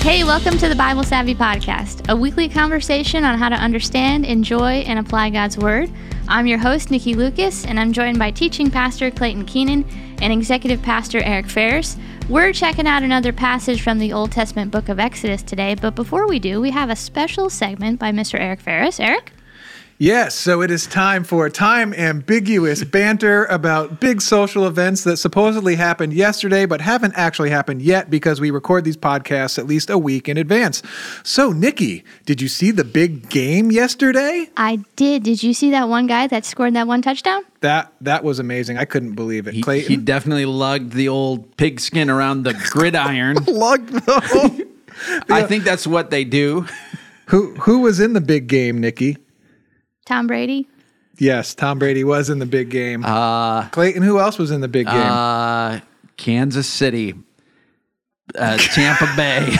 Hey, welcome to the Bible Savvy Podcast, a weekly conversation on how to understand, enjoy, and apply God's Word. I'm your host, Nikki Lucas, and I'm joined by teaching pastor Clayton Keenan and executive pastor Eric Ferris. We're checking out another passage from the Old Testament book of Exodus today, but before we do, we have a special segment by Mr. Eric Ferris. Eric? Yes, so it is time for time ambiguous banter about big social events that supposedly happened yesterday but haven't actually happened yet because we record these podcasts at least a week in advance. So, Nikki, did you see the big game yesterday? I did. Did you see that one guy that scored that one touchdown? That that was amazing. I couldn't believe it. He, Clayton he definitely lugged the old pigskin around the gridiron. lugged though. I think that's what they do. who who was in the big game, Nikki? Tom Brady? Yes, Tom Brady was in the big game. Uh, Clayton, who else was in the big game? uh, Kansas City, uh, Tampa Bay,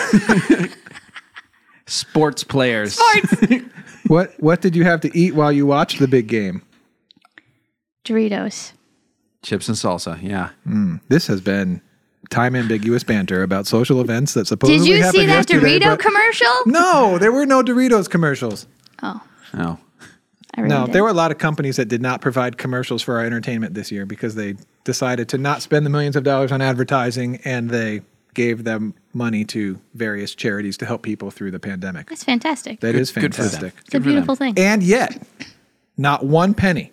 sports players. Sports. what what did you have to eat while you watched the big game? Doritos. Chips and salsa. Yeah. This has been time ambiguous banter about social events that supposedly Did you happened see that Dorito commercial? No, there were no Doritos commercials. Oh, Oh. I really No, did. there were a lot of companies that did not provide commercials for our entertainment this year because they decided to not spend the millions of dollars on advertising and they gave them money to various charities to help people through the pandemic. That's fantastic. That is good for them. fantastic. it's a beautiful thing. And yet, not one penny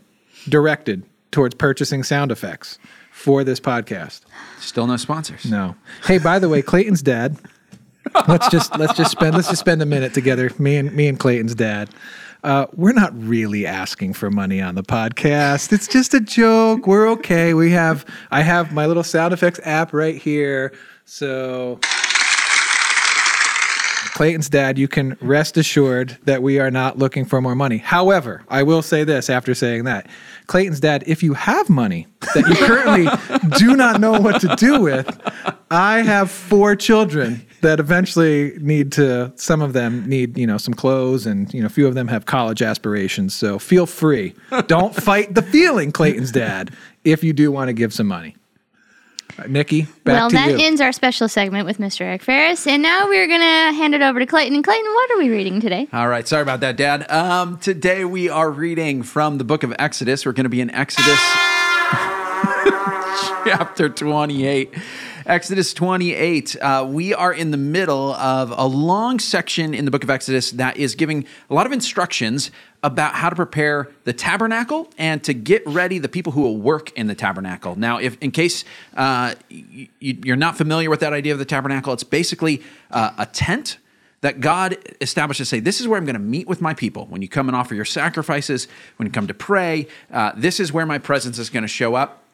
directed towards purchasing sound effects for this podcast. Still no sponsors. No. Hey, by the way, Clayton's dad. Let's just let's just spend let's just spend a minute together. Me and me and Clayton's dad. Uh, we're not really asking for money on the podcast. It's just a joke. We're okay. We have I have my little sound effects app right here. So Clayton's dad, you can rest assured that we are not looking for more money. However, I will say this after saying that. Clayton's dad, if you have money that you currently do not know what to do with, I have four children that eventually need to some of them need, you know, some clothes and, you know, a few of them have college aspirations. So feel free. Don't fight the feeling, Clayton's dad, if you do want to give some money. Uh, Nikki, back well, to that you. ends our special segment with Mr. Eric Ferris. And now we're going to hand it over to Clayton. And Clayton, what are we reading today? All right. Sorry about that, Dad. Um, today we are reading from the book of Exodus. We're going to be in Exodus chapter 28. Exodus 28. Uh, we are in the middle of a long section in the book of Exodus that is giving a lot of instructions about how to prepare the tabernacle and to get ready the people who will work in the tabernacle. Now, if in case uh, y- y- you're not familiar with that idea of the tabernacle, it's basically uh, a tent that God established to say, This is where I'm going to meet with my people. When you come and offer your sacrifices, when you come to pray, uh, this is where my presence is going to show up.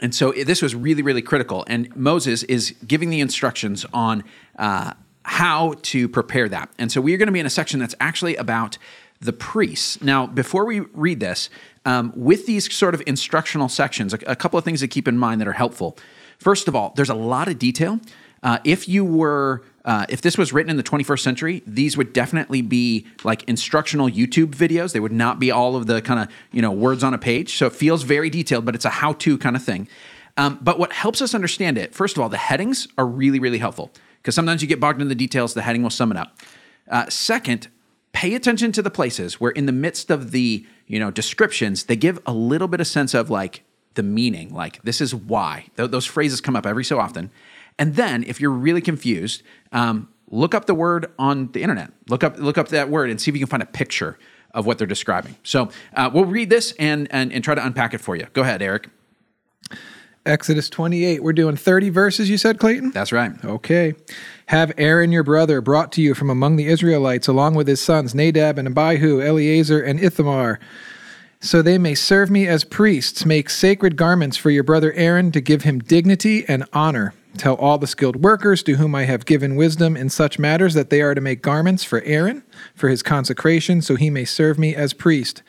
And so it- this was really, really critical. And Moses is giving the instructions on uh, how to prepare that. And so we are going to be in a section that's actually about the priests. Now, before we read this, um, with these sort of instructional sections, a, a couple of things to keep in mind that are helpful. First of all, there's a lot of detail. Uh, if you were, uh, if this was written in the 21st century, these would definitely be like instructional YouTube videos. They would not be all of the kind of you know words on a page. So it feels very detailed, but it's a how-to kind of thing. Um, but what helps us understand it, first of all, the headings are really, really helpful because sometimes you get bogged in the details. The heading will sum it up. Uh, second, pay attention to the places where, in the midst of the you know descriptions, they give a little bit of sense of like the meaning. Like this is why Th- those phrases come up every so often. And then, if you're really confused, um, look up the word on the internet. Look up look up that word and see if you can find a picture of what they're describing. So uh, we'll read this and, and and try to unpack it for you. Go ahead, Eric. Exodus 28. We're doing 30 verses, you said, Clayton? That's right. Okay. Have Aaron your brother brought to you from among the Israelites, along with his sons Nadab and Abihu, Eleazar and Ithamar, so they may serve me as priests. Make sacred garments for your brother Aaron to give him dignity and honor. Tell all the skilled workers to whom I have given wisdom in such matters that they are to make garments for Aaron, for his consecration, so he may serve me as priest.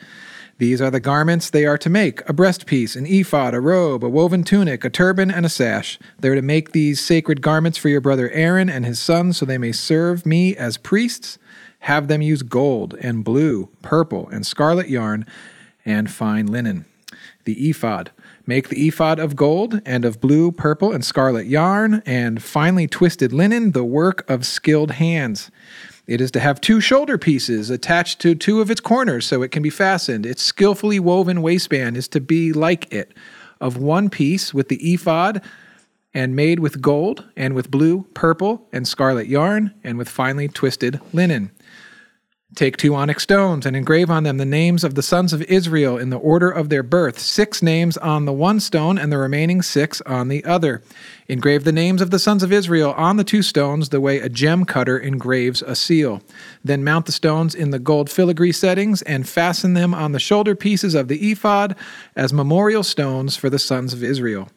These are the garments they are to make a breastpiece, an ephod, a robe, a woven tunic, a turban, and a sash. They are to make these sacred garments for your brother Aaron and his sons, so they may serve me as priests. Have them use gold, and blue, purple, and scarlet yarn, and fine linen. The ephod. Make the ephod of gold and of blue, purple, and scarlet yarn, and finely twisted linen, the work of skilled hands. It is to have two shoulder pieces attached to two of its corners so it can be fastened. Its skillfully woven waistband is to be like it, of one piece with the ephod, and made with gold, and with blue, purple, and scarlet yarn, and with finely twisted linen. Take two onyx stones and engrave on them the names of the sons of Israel in the order of their birth, six names on the one stone and the remaining six on the other. Engrave the names of the sons of Israel on the two stones the way a gem cutter engraves a seal. Then mount the stones in the gold filigree settings and fasten them on the shoulder pieces of the ephod as memorial stones for the sons of Israel.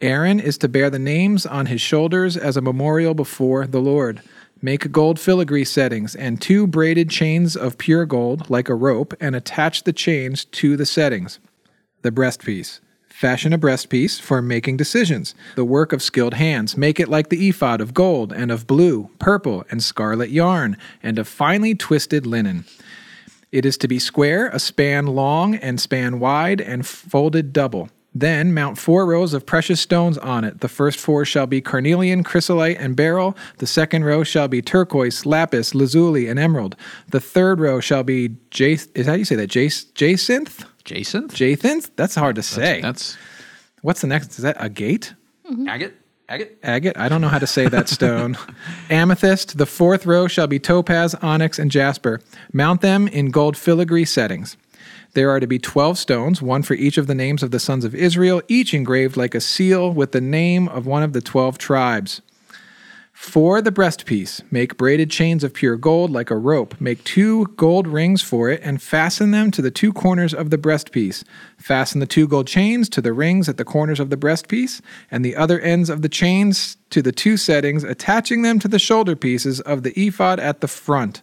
Aaron is to bear the names on his shoulders as a memorial before the Lord. Make gold filigree settings and two braided chains of pure gold, like a rope, and attach the chains to the settings. The breastpiece. Fashion a breastpiece for making decisions. The work of skilled hands. Make it like the ephod of gold and of blue, purple, and scarlet yarn, and of finely twisted linen. It is to be square, a span long and span wide, and folded double. Then mount four rows of precious stones on it. The first four shall be carnelian, chrysolite, and beryl. The second row shall be turquoise, lapis, lazuli, and emerald. The third row shall be jac- is how do you say that? Jac- jacinth? Jason? Jacinth? That's hard to say. That's What's the next? Is that agate? Mm-hmm. agate. Agate. Agate? I don't know how to say that stone. Amethyst. The fourth row shall be topaz, onyx, and jasper. Mount them in gold filigree settings. There are to be twelve stones, one for each of the names of the sons of Israel, each engraved like a seal with the name of one of the twelve tribes. For the breastpiece, make braided chains of pure gold like a rope. Make two gold rings for it and fasten them to the two corners of the breastpiece. Fasten the two gold chains to the rings at the corners of the breastpiece, and the other ends of the chains to the two settings, attaching them to the shoulder pieces of the ephod at the front.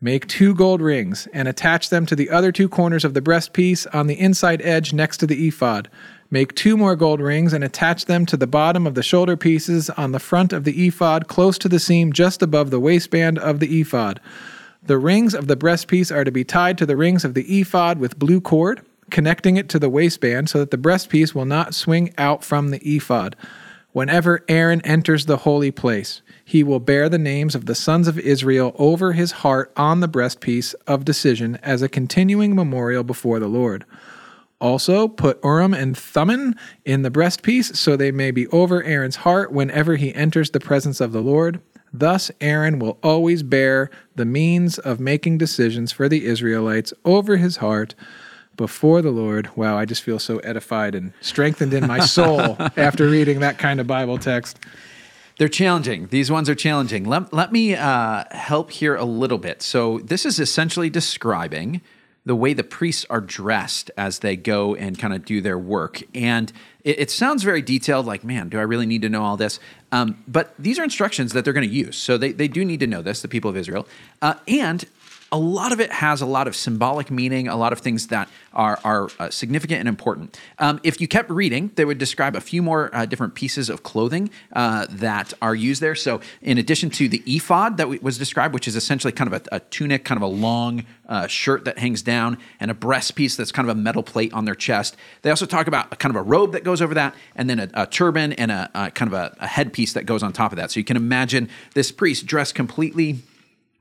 Make two gold rings and attach them to the other two corners of the breastpiece on the inside edge next to the ephod. Make two more gold rings and attach them to the bottom of the shoulder pieces on the front of the ephod, close to the seam just above the waistband of the ephod. The rings of the breastpiece are to be tied to the rings of the ephod with blue cord, connecting it to the waistband so that the breastpiece will not swing out from the ephod. Whenever Aaron enters the holy place, he will bear the names of the sons of Israel over his heart on the breastpiece of decision as a continuing memorial before the Lord. Also, put Urim and Thummim in the breastpiece so they may be over Aaron's heart whenever he enters the presence of the Lord. Thus, Aaron will always bear the means of making decisions for the Israelites over his heart before the Lord. Wow, I just feel so edified and strengthened in my soul after reading that kind of Bible text. They're challenging. These ones are challenging. Let, let me uh, help here a little bit. So, this is essentially describing the way the priests are dressed as they go and kind of do their work. And it, it sounds very detailed, like, man, do I really need to know all this? Um, but these are instructions that they're going to use. So, they, they do need to know this, the people of Israel. Uh, and a lot of it has a lot of symbolic meaning, a lot of things that are, are uh, significant and important. Um, if you kept reading, they would describe a few more uh, different pieces of clothing uh, that are used there. So, in addition to the ephod that was described, which is essentially kind of a, a tunic, kind of a long uh, shirt that hangs down, and a breast piece that's kind of a metal plate on their chest, they also talk about a, kind of a robe that goes over that, and then a, a turban and a, kind of a, a headpiece that goes on top of that. So, you can imagine this priest dressed completely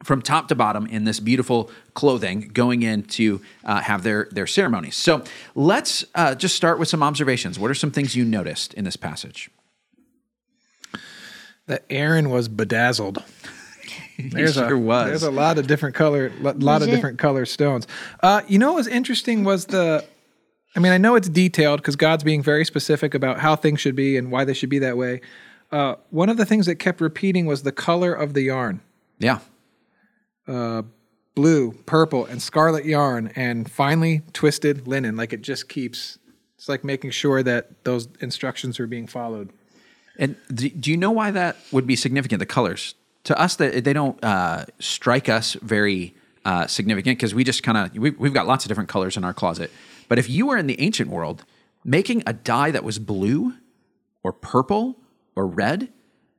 from top to bottom in this beautiful clothing going in to uh, have their, their ceremonies. So let's uh, just start with some observations. What are some things you noticed in this passage? That Aaron was bedazzled. There's sure a, was. There's a lot of different color, lo- lot of Legit. different color stones. Uh, you know what was interesting was the. I mean, I know it's detailed because God's being very specific about how things should be and why they should be that way. Uh, one of the things that kept repeating was the color of the yarn. Yeah. Blue, purple, and scarlet yarn, and finely twisted linen. Like it just keeps. It's like making sure that those instructions are being followed. And do, you know why that would be significant? The colors to us, they, they don't uh, strike us very uh, significant because we just kind of we, we've got lots of different colors in our closet. But if you were in the ancient world, making a dye that was blue or purple or red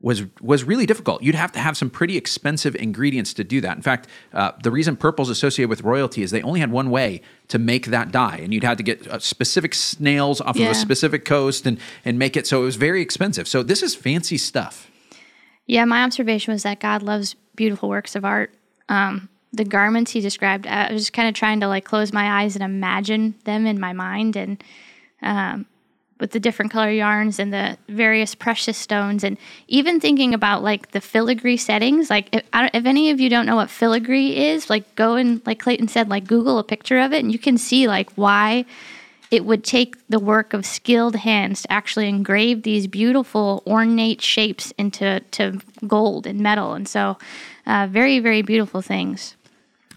was was really difficult. You'd have to have some pretty expensive ingredients to do that. In fact, uh, the reason purple's associated with royalty is they only had one way to make that dye, and you'd have to get uh, specific snails off of a specific coast and and make it so it was very expensive. So this is fancy stuff. Yeah, my observation was that God loves beautiful works of art. Um, the garments he described, I was just kind of trying to like close my eyes and imagine them in my mind, and um, with the different color yarns and the various precious stones, and even thinking about like the filigree settings. Like, if, if any of you don't know what filigree is, like go and like Clayton said, like Google a picture of it, and you can see like why it would take the work of skilled hands to actually engrave these beautiful ornate shapes into to gold and metal and so uh, very very beautiful things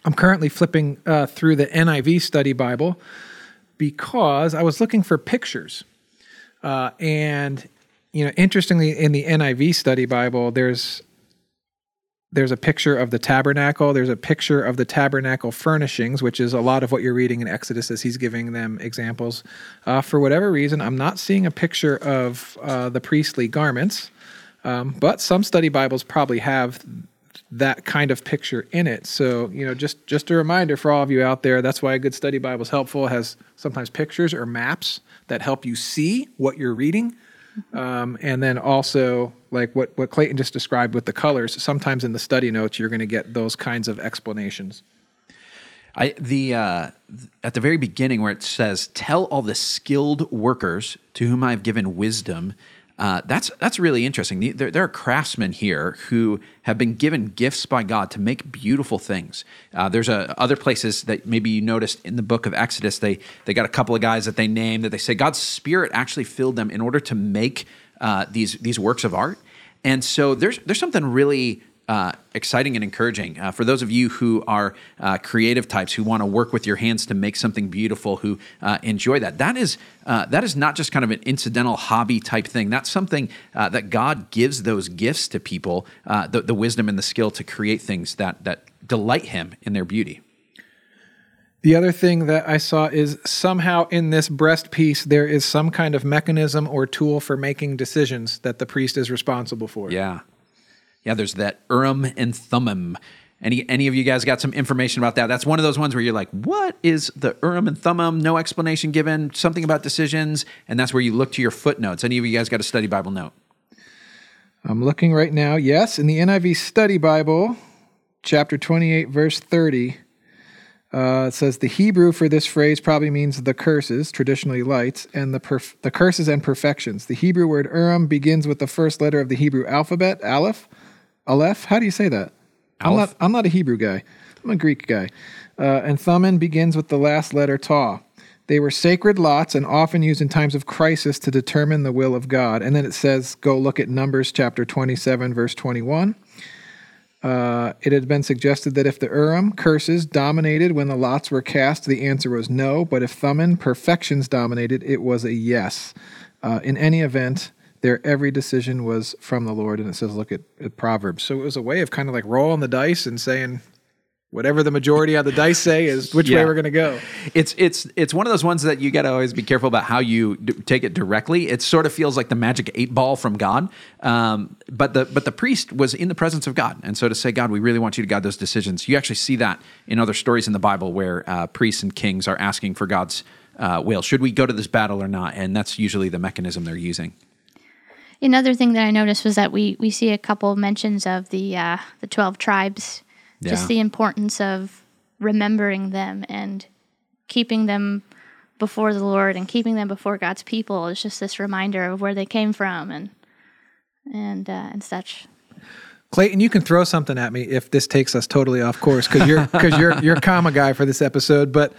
I'm currently flipping uh, through the NIV Study Bible because I was looking for pictures. Uh, and, you know, interestingly, in the NIV Study Bible, there's there's a picture of the tabernacle. There's a picture of the tabernacle furnishings, which is a lot of what you're reading in Exodus as he's giving them examples. Uh, for whatever reason, I'm not seeing a picture of uh, the priestly garments, um, but some study Bibles probably have that kind of picture in it. So, you know, just just a reminder for all of you out there, that's why a good study Bible is helpful. It has sometimes pictures or maps that help you see what you're reading. Um, and then also like what, what Clayton just described with the colors, sometimes in the study notes you're going to get those kinds of explanations. I the uh, at the very beginning where it says, "Tell all the skilled workers to whom I have given wisdom." Uh, that's that's really interesting. There, there are craftsmen here who have been given gifts by God to make beautiful things. Uh, there's a, other places that maybe you noticed in the book of Exodus. They they got a couple of guys that they name that they say God's Spirit actually filled them in order to make uh, these these works of art. And so there's there's something really uh, exciting and encouraging. Uh, for those of you who are uh, creative types who want to work with your hands to make something beautiful who uh, enjoy that that is uh, that is not just kind of an incidental hobby type thing. That's something uh, that god gives those gifts to people uh, the, the wisdom and the skill to create things that that delight him in their beauty. The other thing that I saw is somehow in this breast piece there is some kind of mechanism or tool for making decisions that the priest is responsible for. yeah yeah there's that urim and thummim. Any any of you guys got some information about that? That's one of those ones where you're like what is the urim and thummim? No explanation given. Something about decisions. And that's where you look to your footnotes. Any of you guys got a study bible note? I'm looking right now. Yes, in the NIV Study Bible, chapter 28, verse 30, uh, it says the Hebrew for this phrase probably means the curses, traditionally lights, and the perf- the curses and perfections. The Hebrew word Urim begins with the first letter of the Hebrew alphabet, Aleph. Aleph. How do you say that? I'm not. I'm not a Hebrew guy. I'm a Greek guy. Uh, and Thummim begins with the last letter Taw. They were sacred lots and often used in times of crisis to determine the will of God. And then it says, go look at Numbers chapter 27, verse 21. Uh, it had been suggested that if the Urim curses dominated when the lots were cast, the answer was no. But if Thummim perfections dominated, it was a yes. Uh, in any event, their every decision was from the Lord. And it says, look at, at Proverbs. So it was a way of kind of like rolling the dice and saying, whatever the majority of the dice say is which way we're going to go. it's it's it's one of those ones that you got to always be careful about how you d- take it directly. It sort of feels like the magic eight ball from God, um, but the but the priest was in the presence of God, and so to say, God, we really want you to guide those decisions. You actually see that in other stories in the Bible where uh, priests and kings are asking for God's uh, will. Should we go to this battle or not? And that's usually the mechanism they're using. Another thing that i noticed was that we we see a couple mentions of the uh, the 12 tribes Yeah. just the importance of remembering them and keeping them before the lord and keeping them before god's people It's just this reminder of where they came from and and uh, and such Clayton, you can throw something at me if this takes us totally off course because you're because you're you're comma guy for this episode. But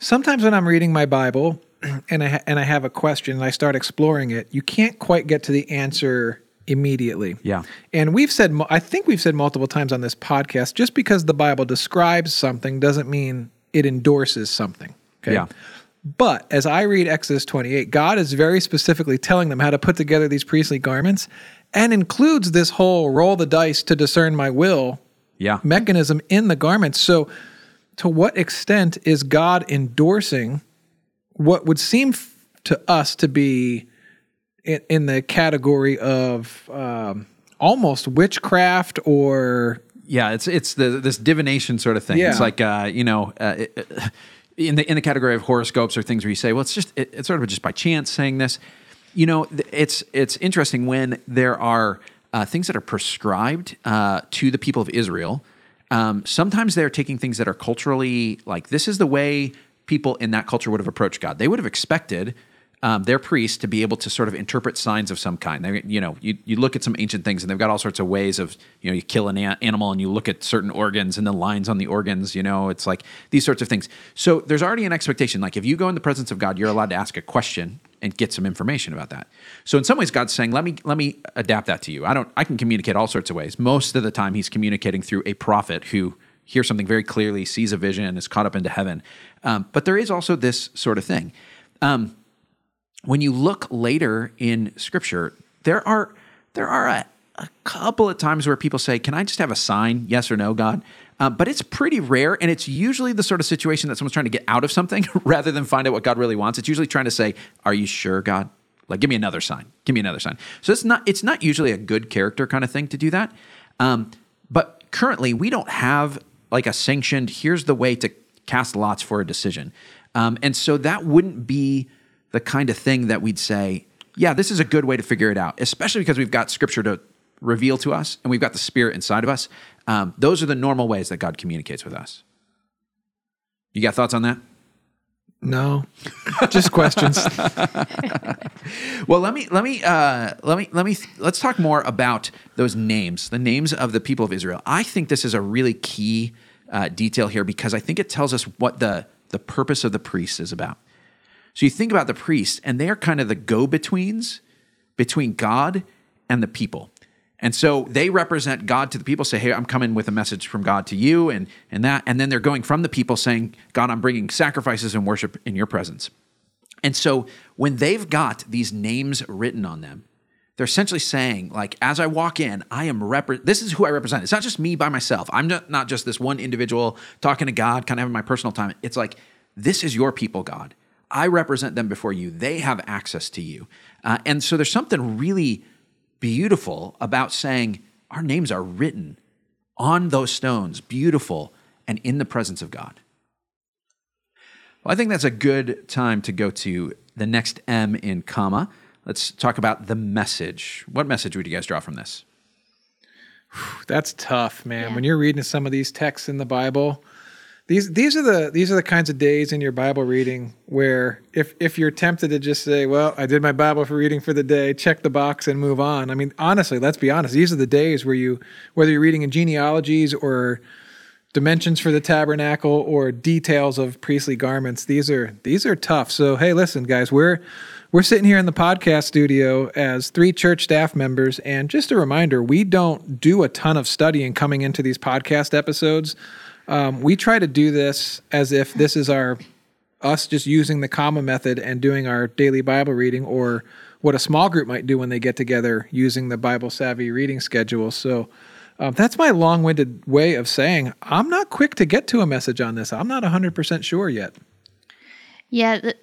sometimes when I'm reading my Bible and I ha- and I have a question and I start exploring it, you can't quite get to the answer immediately. Yeah. And we've said I think we've said multiple times on this podcast just because the Bible describes something doesn't mean it endorses something. Okay. Yeah. But as I read Exodus 28, God is very specifically telling them how to put together these priestly garments and includes this whole roll the dice to discern my will Yeah. mechanism in the garments. So, to what extent is God endorsing what would seem f- to us to be in, in the category of um, almost witchcraft or Yeah, it's it's the this divination sort of thing. Yeah. It's like uh, you know, uh, it- uh, in the in the category of horoscopes or things where you say, well, it's just it, it's sort of just by chance saying this. You know, it's it's interesting when there are uh, things that are prescribed uh, to the people of Israel. Um, sometimes they're taking things that are culturally like this is the way people in that culture would have approached God. They would have expected um, their priests to be able to sort of interpret signs of some kind. They, you know, you, you look at some ancient things and they've got all sorts of ways of, you know, you kill an a- animal and you look at certain organs and the lines on the organs, you know, it's like these sorts of things. So there's already an expectation. Like if you go in the presence of God, you're allowed to ask a question and get some information about that. So in some ways, God's saying, let me, let me adapt that to you. I don't, I can communicate all sorts of ways. Most of the time he's communicating through a prophet who hears something very clearly, sees a vision, and is caught up into heaven. Um, but there is also this sort of thing. Um, when you look later in scripture there are there are a, a couple of times where people say can i just have a sign? Yes or no god? Uh, but it's pretty rare and it's usually the sort of situation that someone's trying to get out of something rather than find out what god really wants. It's usually trying to say are you sure god? Like give me another sign. Give me another sign. So it's not it's not usually a good character kind of thing to do that. Um, but currently we don't have like a sanctioned here's the way to cast lots for a decision um, and so that wouldn't be the kind of thing that we'd say, yeah, this is a good way to figure it out, especially because we've got scripture to reveal to us and we've got the spirit inside of us. Um, those are the normal ways that God communicates with us. You got thoughts on that? No, just questions. Well, let me let me uh, let me let me let's talk more about those names, the names of the people of Israel. I think this is a really key uh, detail here because I think it tells us what the the purpose of the priest is about. So you think about the priests, and they are kind of the go betweens between God and the people. And so they represent God to the people, say, Hey, I'm coming with a message from God to you, and, and that. And then they're going from the people saying, God, I'm bringing sacrifices and worship in your presence. And so when they've got these names written on them, they're essentially saying, like, as I walk in, I am rep- this is who I represent. It's not just me by myself. I'm not, not just this one individual talking to God, kind of having my personal time. It's like, this is your people, God. I represent them before you. They have access to you. Uh, and so there's something really beautiful about saying our names are written on those stones, beautiful and in the presence of God. Well, I think that's a good time to go to the next M in comma. Let's talk about the message. What message would you guys draw from this? That's tough, man. Yeah. When you're reading some of these texts in the Bible, these these are the these are the kinds of days in your Bible reading where if if you're tempted to just say, "Well, I did my Bible for reading for the day, check the box and move on." I mean, honestly, let's be honest. These are the days where you whether you're reading in genealogies or dimensions for the tabernacle or details of priestly garments, these are these are tough. So, hey, listen, guys, we're we're sitting here in the podcast studio as three church staff members, and just a reminder, we don't do a ton of studying coming into these podcast episodes. Um, we try to do this as if this is our us just using the comma method and doing our daily Bible reading, or what a small group might do when they get together using the Bible savvy reading schedule. So. Um, that's my long winded way of saying I'm not quick to get to a message on this. I'm not 100% sure yet. Yeah, th-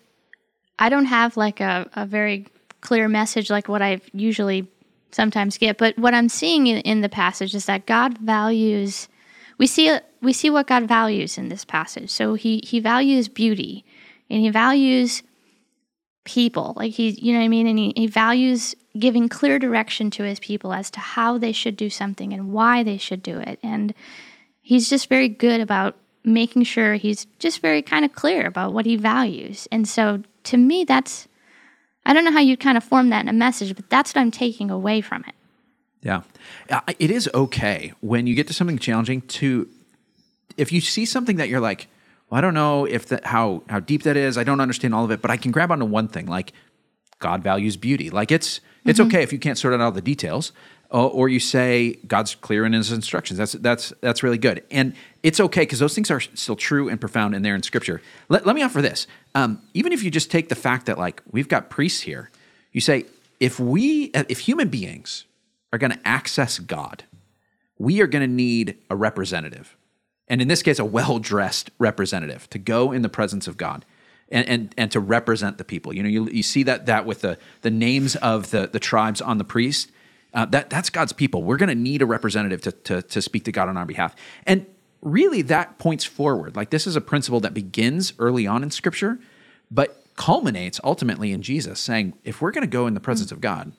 I don't have like a, a very clear message like what I usually sometimes get, but what I'm seeing in, in the passage is that God values. We see we see what God values in this passage. So he he values beauty, and he values people. Like he, you know what I mean, and he, he values giving clear direction to his people as to how they should do something and why they should do it. And he's just very good about making sure he's just very kind of clear about what he values. And so to me, that's, I don't know how you kind of form that in a message, but that's what I'm taking away from it. Yeah. Uh, It is okay when you get to something challenging to, if you see something that you're like, well, I don't know if that how how deep that is. I don't understand all of it, but I can grab onto one thing, like God values beauty. Like it's it's okay if you can't sort out all the details, or, or you say God's clear in His instructions. That's that's that's really good, and it's okay because those things are still true and profound, and they're in Scripture. Let, let me offer this: um, even if you just take the fact that like we've got priests here, you say if we if human beings are going to access God, we are going to need a representative. And in this case, a well dressed representative to go in the presence of God and, and, and to represent the people. You know, you, you see that, that with the, the names of the, the tribes on the priest. Uh, that that's God's people. We're going to need a representative to, to to speak to God on our behalf. And really, that points forward. Like this is a principle that begins early on in Scripture, but culminates ultimately in Jesus saying, if we're going to go in the presence of God,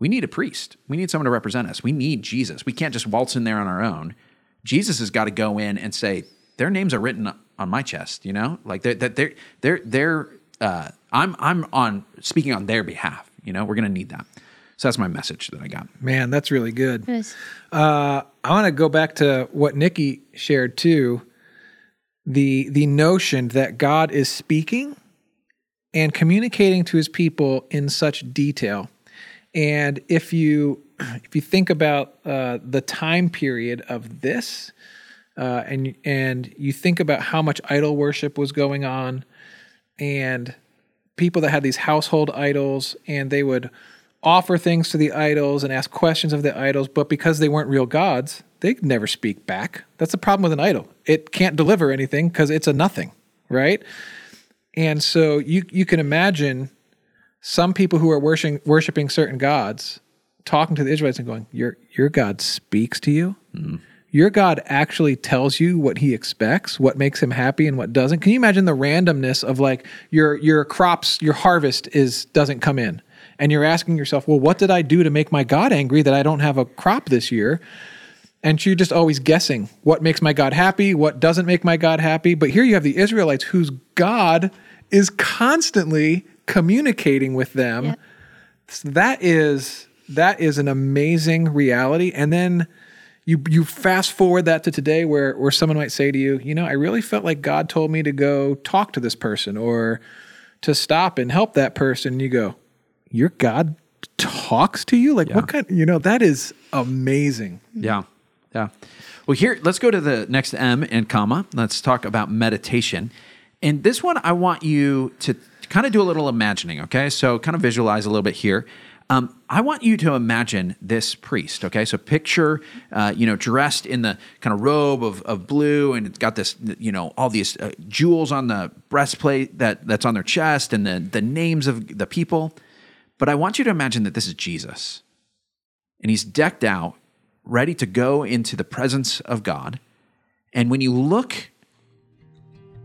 we need a priest. We need someone to represent us. We need Jesus. We can't just waltz in there on our own. Jesus has got to go in and say, their names are written on my chest. You know, like they're they're they're they're. Uh, I'm I'm on speaking on their behalf. You know, we're going to need that. So that's my message that I got. Man, that's really good. Yes. Uh, I want to go back to what Nikki shared too. The the notion that God is speaking and communicating to his people in such detail. And if you if you think about uh, the time period of this, uh, and and you think about how much idol worship was going on, and people that had these household idols, and they would offer things to the idols and ask questions of the idols, but because they weren't real gods, they never speak back. That's the problem with an idol. It can't deliver anything because it's a nothing, right? And so you you can imagine some people who are worshiping worshiping certain gods talking to the Israelites and going, "Your your God speaks to you. Hmm. Your God actually tells you what He expects, what makes Him happy, and what doesn't." Can you imagine the randomness of like your your crops, your harvest is doesn't come in, and you're asking yourself, "Well, what did I do to make my God angry that I don't have a crop this year?" And you're just always guessing what makes my God happy, what doesn't make my God happy. But here you have the Israelites whose God is constantly communicating with them. Yep. So that is that is an amazing reality. And then you you fast forward that to today where where someone might say to you, you know, I really felt like God told me to go talk to this person or to stop and help that person. And you go, Your God talks to you? Like what kind you know, that is amazing. Yeah. Yeah. Well, here, let's go to the next M and comma. Let's talk about meditation. And this one, I want you to kind of do a little imagining, okay? So, kind of visualize a little bit here. Um, I want you to imagine this priest, okay? So, picture, uh, you know, dressed in the kind of robe of, of blue, and it's got this, you know, all these uh, jewels on the breastplate that, that's on their chest and the, the names of the people. But I want you to imagine that this is Jesus. And he's decked out ready to go into the presence of God. And when you look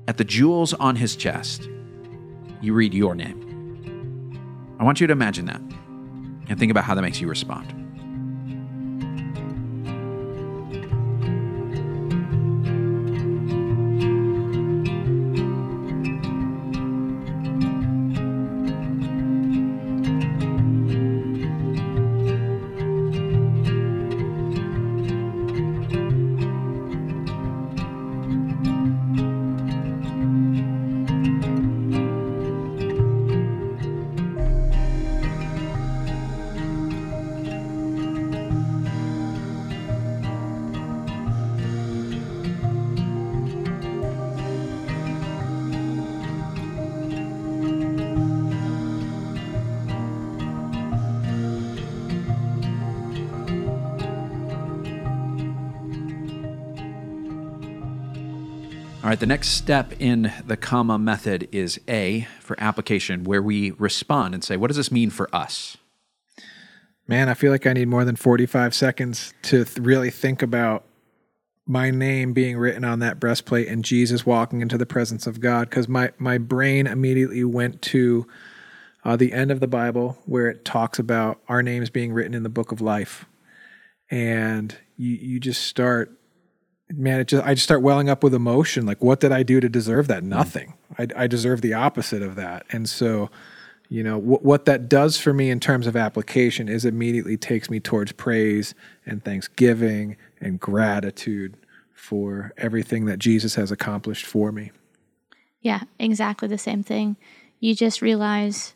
at the jewels on his chest, you read your name. I want you to imagine that and think about how that makes you respond. All right, the next step in the comma method is A for application, where we respond and say, what does this mean for us? Man, I feel like I need more than 45 seconds to th- really think about my name being written on that breastplate and Jesus walking into the presence of God because my, my brain immediately went to uh, the end of the Bible where it talks about our names being written in the book of life. And you, you just start, man, it just, I just start welling up with emotion. Like, what did I do to deserve that? Nothing. I, I deserve the opposite of that. And so, you know what what that does for me in terms of application is immediately takes me towards praise and thanksgiving and gratitude for everything that Jesus has accomplished for me. Yeah, exactly the same thing. You just realize,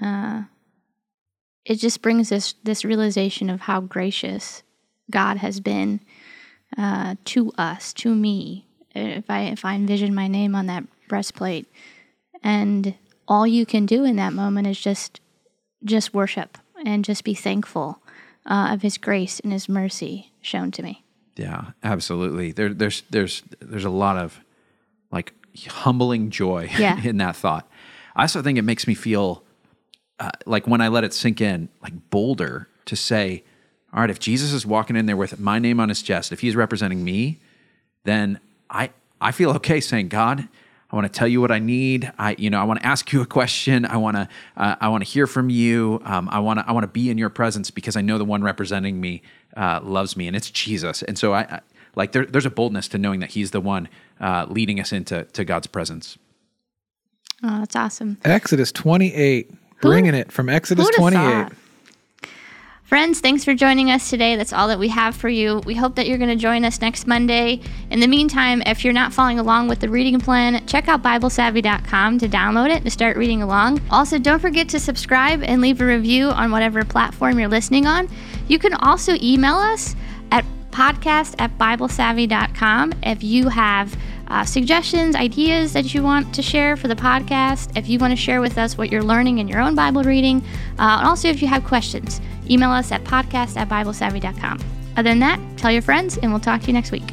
uh, it just brings this this realization of how gracious God has been uh, to us, to me. If I if I envision my name on that breastplate, and all you can do in that moment is just just worship and just be thankful uh, of His grace and His mercy shown to me. Yeah, absolutely. There, there's there's there's a lot of like humbling joy Yeah. in that thought. I also think it makes me feel uh, like when I let it sink in, like bolder to say, all right, if Jesus is walking in there with my name on his chest, if he's representing me, then I I feel okay saying, God, I want to tell you what I need. I, you know, I want to ask you a question. I want to, uh, I want to hear from you. Um, I want to, I want to be in your presence because I know the one representing me uh, loves me, and it's Jesus. And so I, I like there, there's a boldness to knowing that He's the one uh, leading us into to God's presence. Oh, that's awesome. Exodus 28, bringing it from Exodus 28. thought? Friends, thanks for joining us today. That's all that we have for you. We hope that you're going to join us next Monday. In the meantime, if you're not following along with the reading plan, check out BibleSavvy.com to download it to start reading along. Also, don't forget to subscribe and leave a review on whatever platform you're listening on. You can also email us at podcast at BibleSavvy.com if you have uh, suggestions, ideas that you want to share for the podcast, if you want to share with us what you're learning in your own Bible reading, uh, and also if you have questions, email us at podcast at BibleSavvy.com. Other than that, tell your friends, and we'll talk to you next week.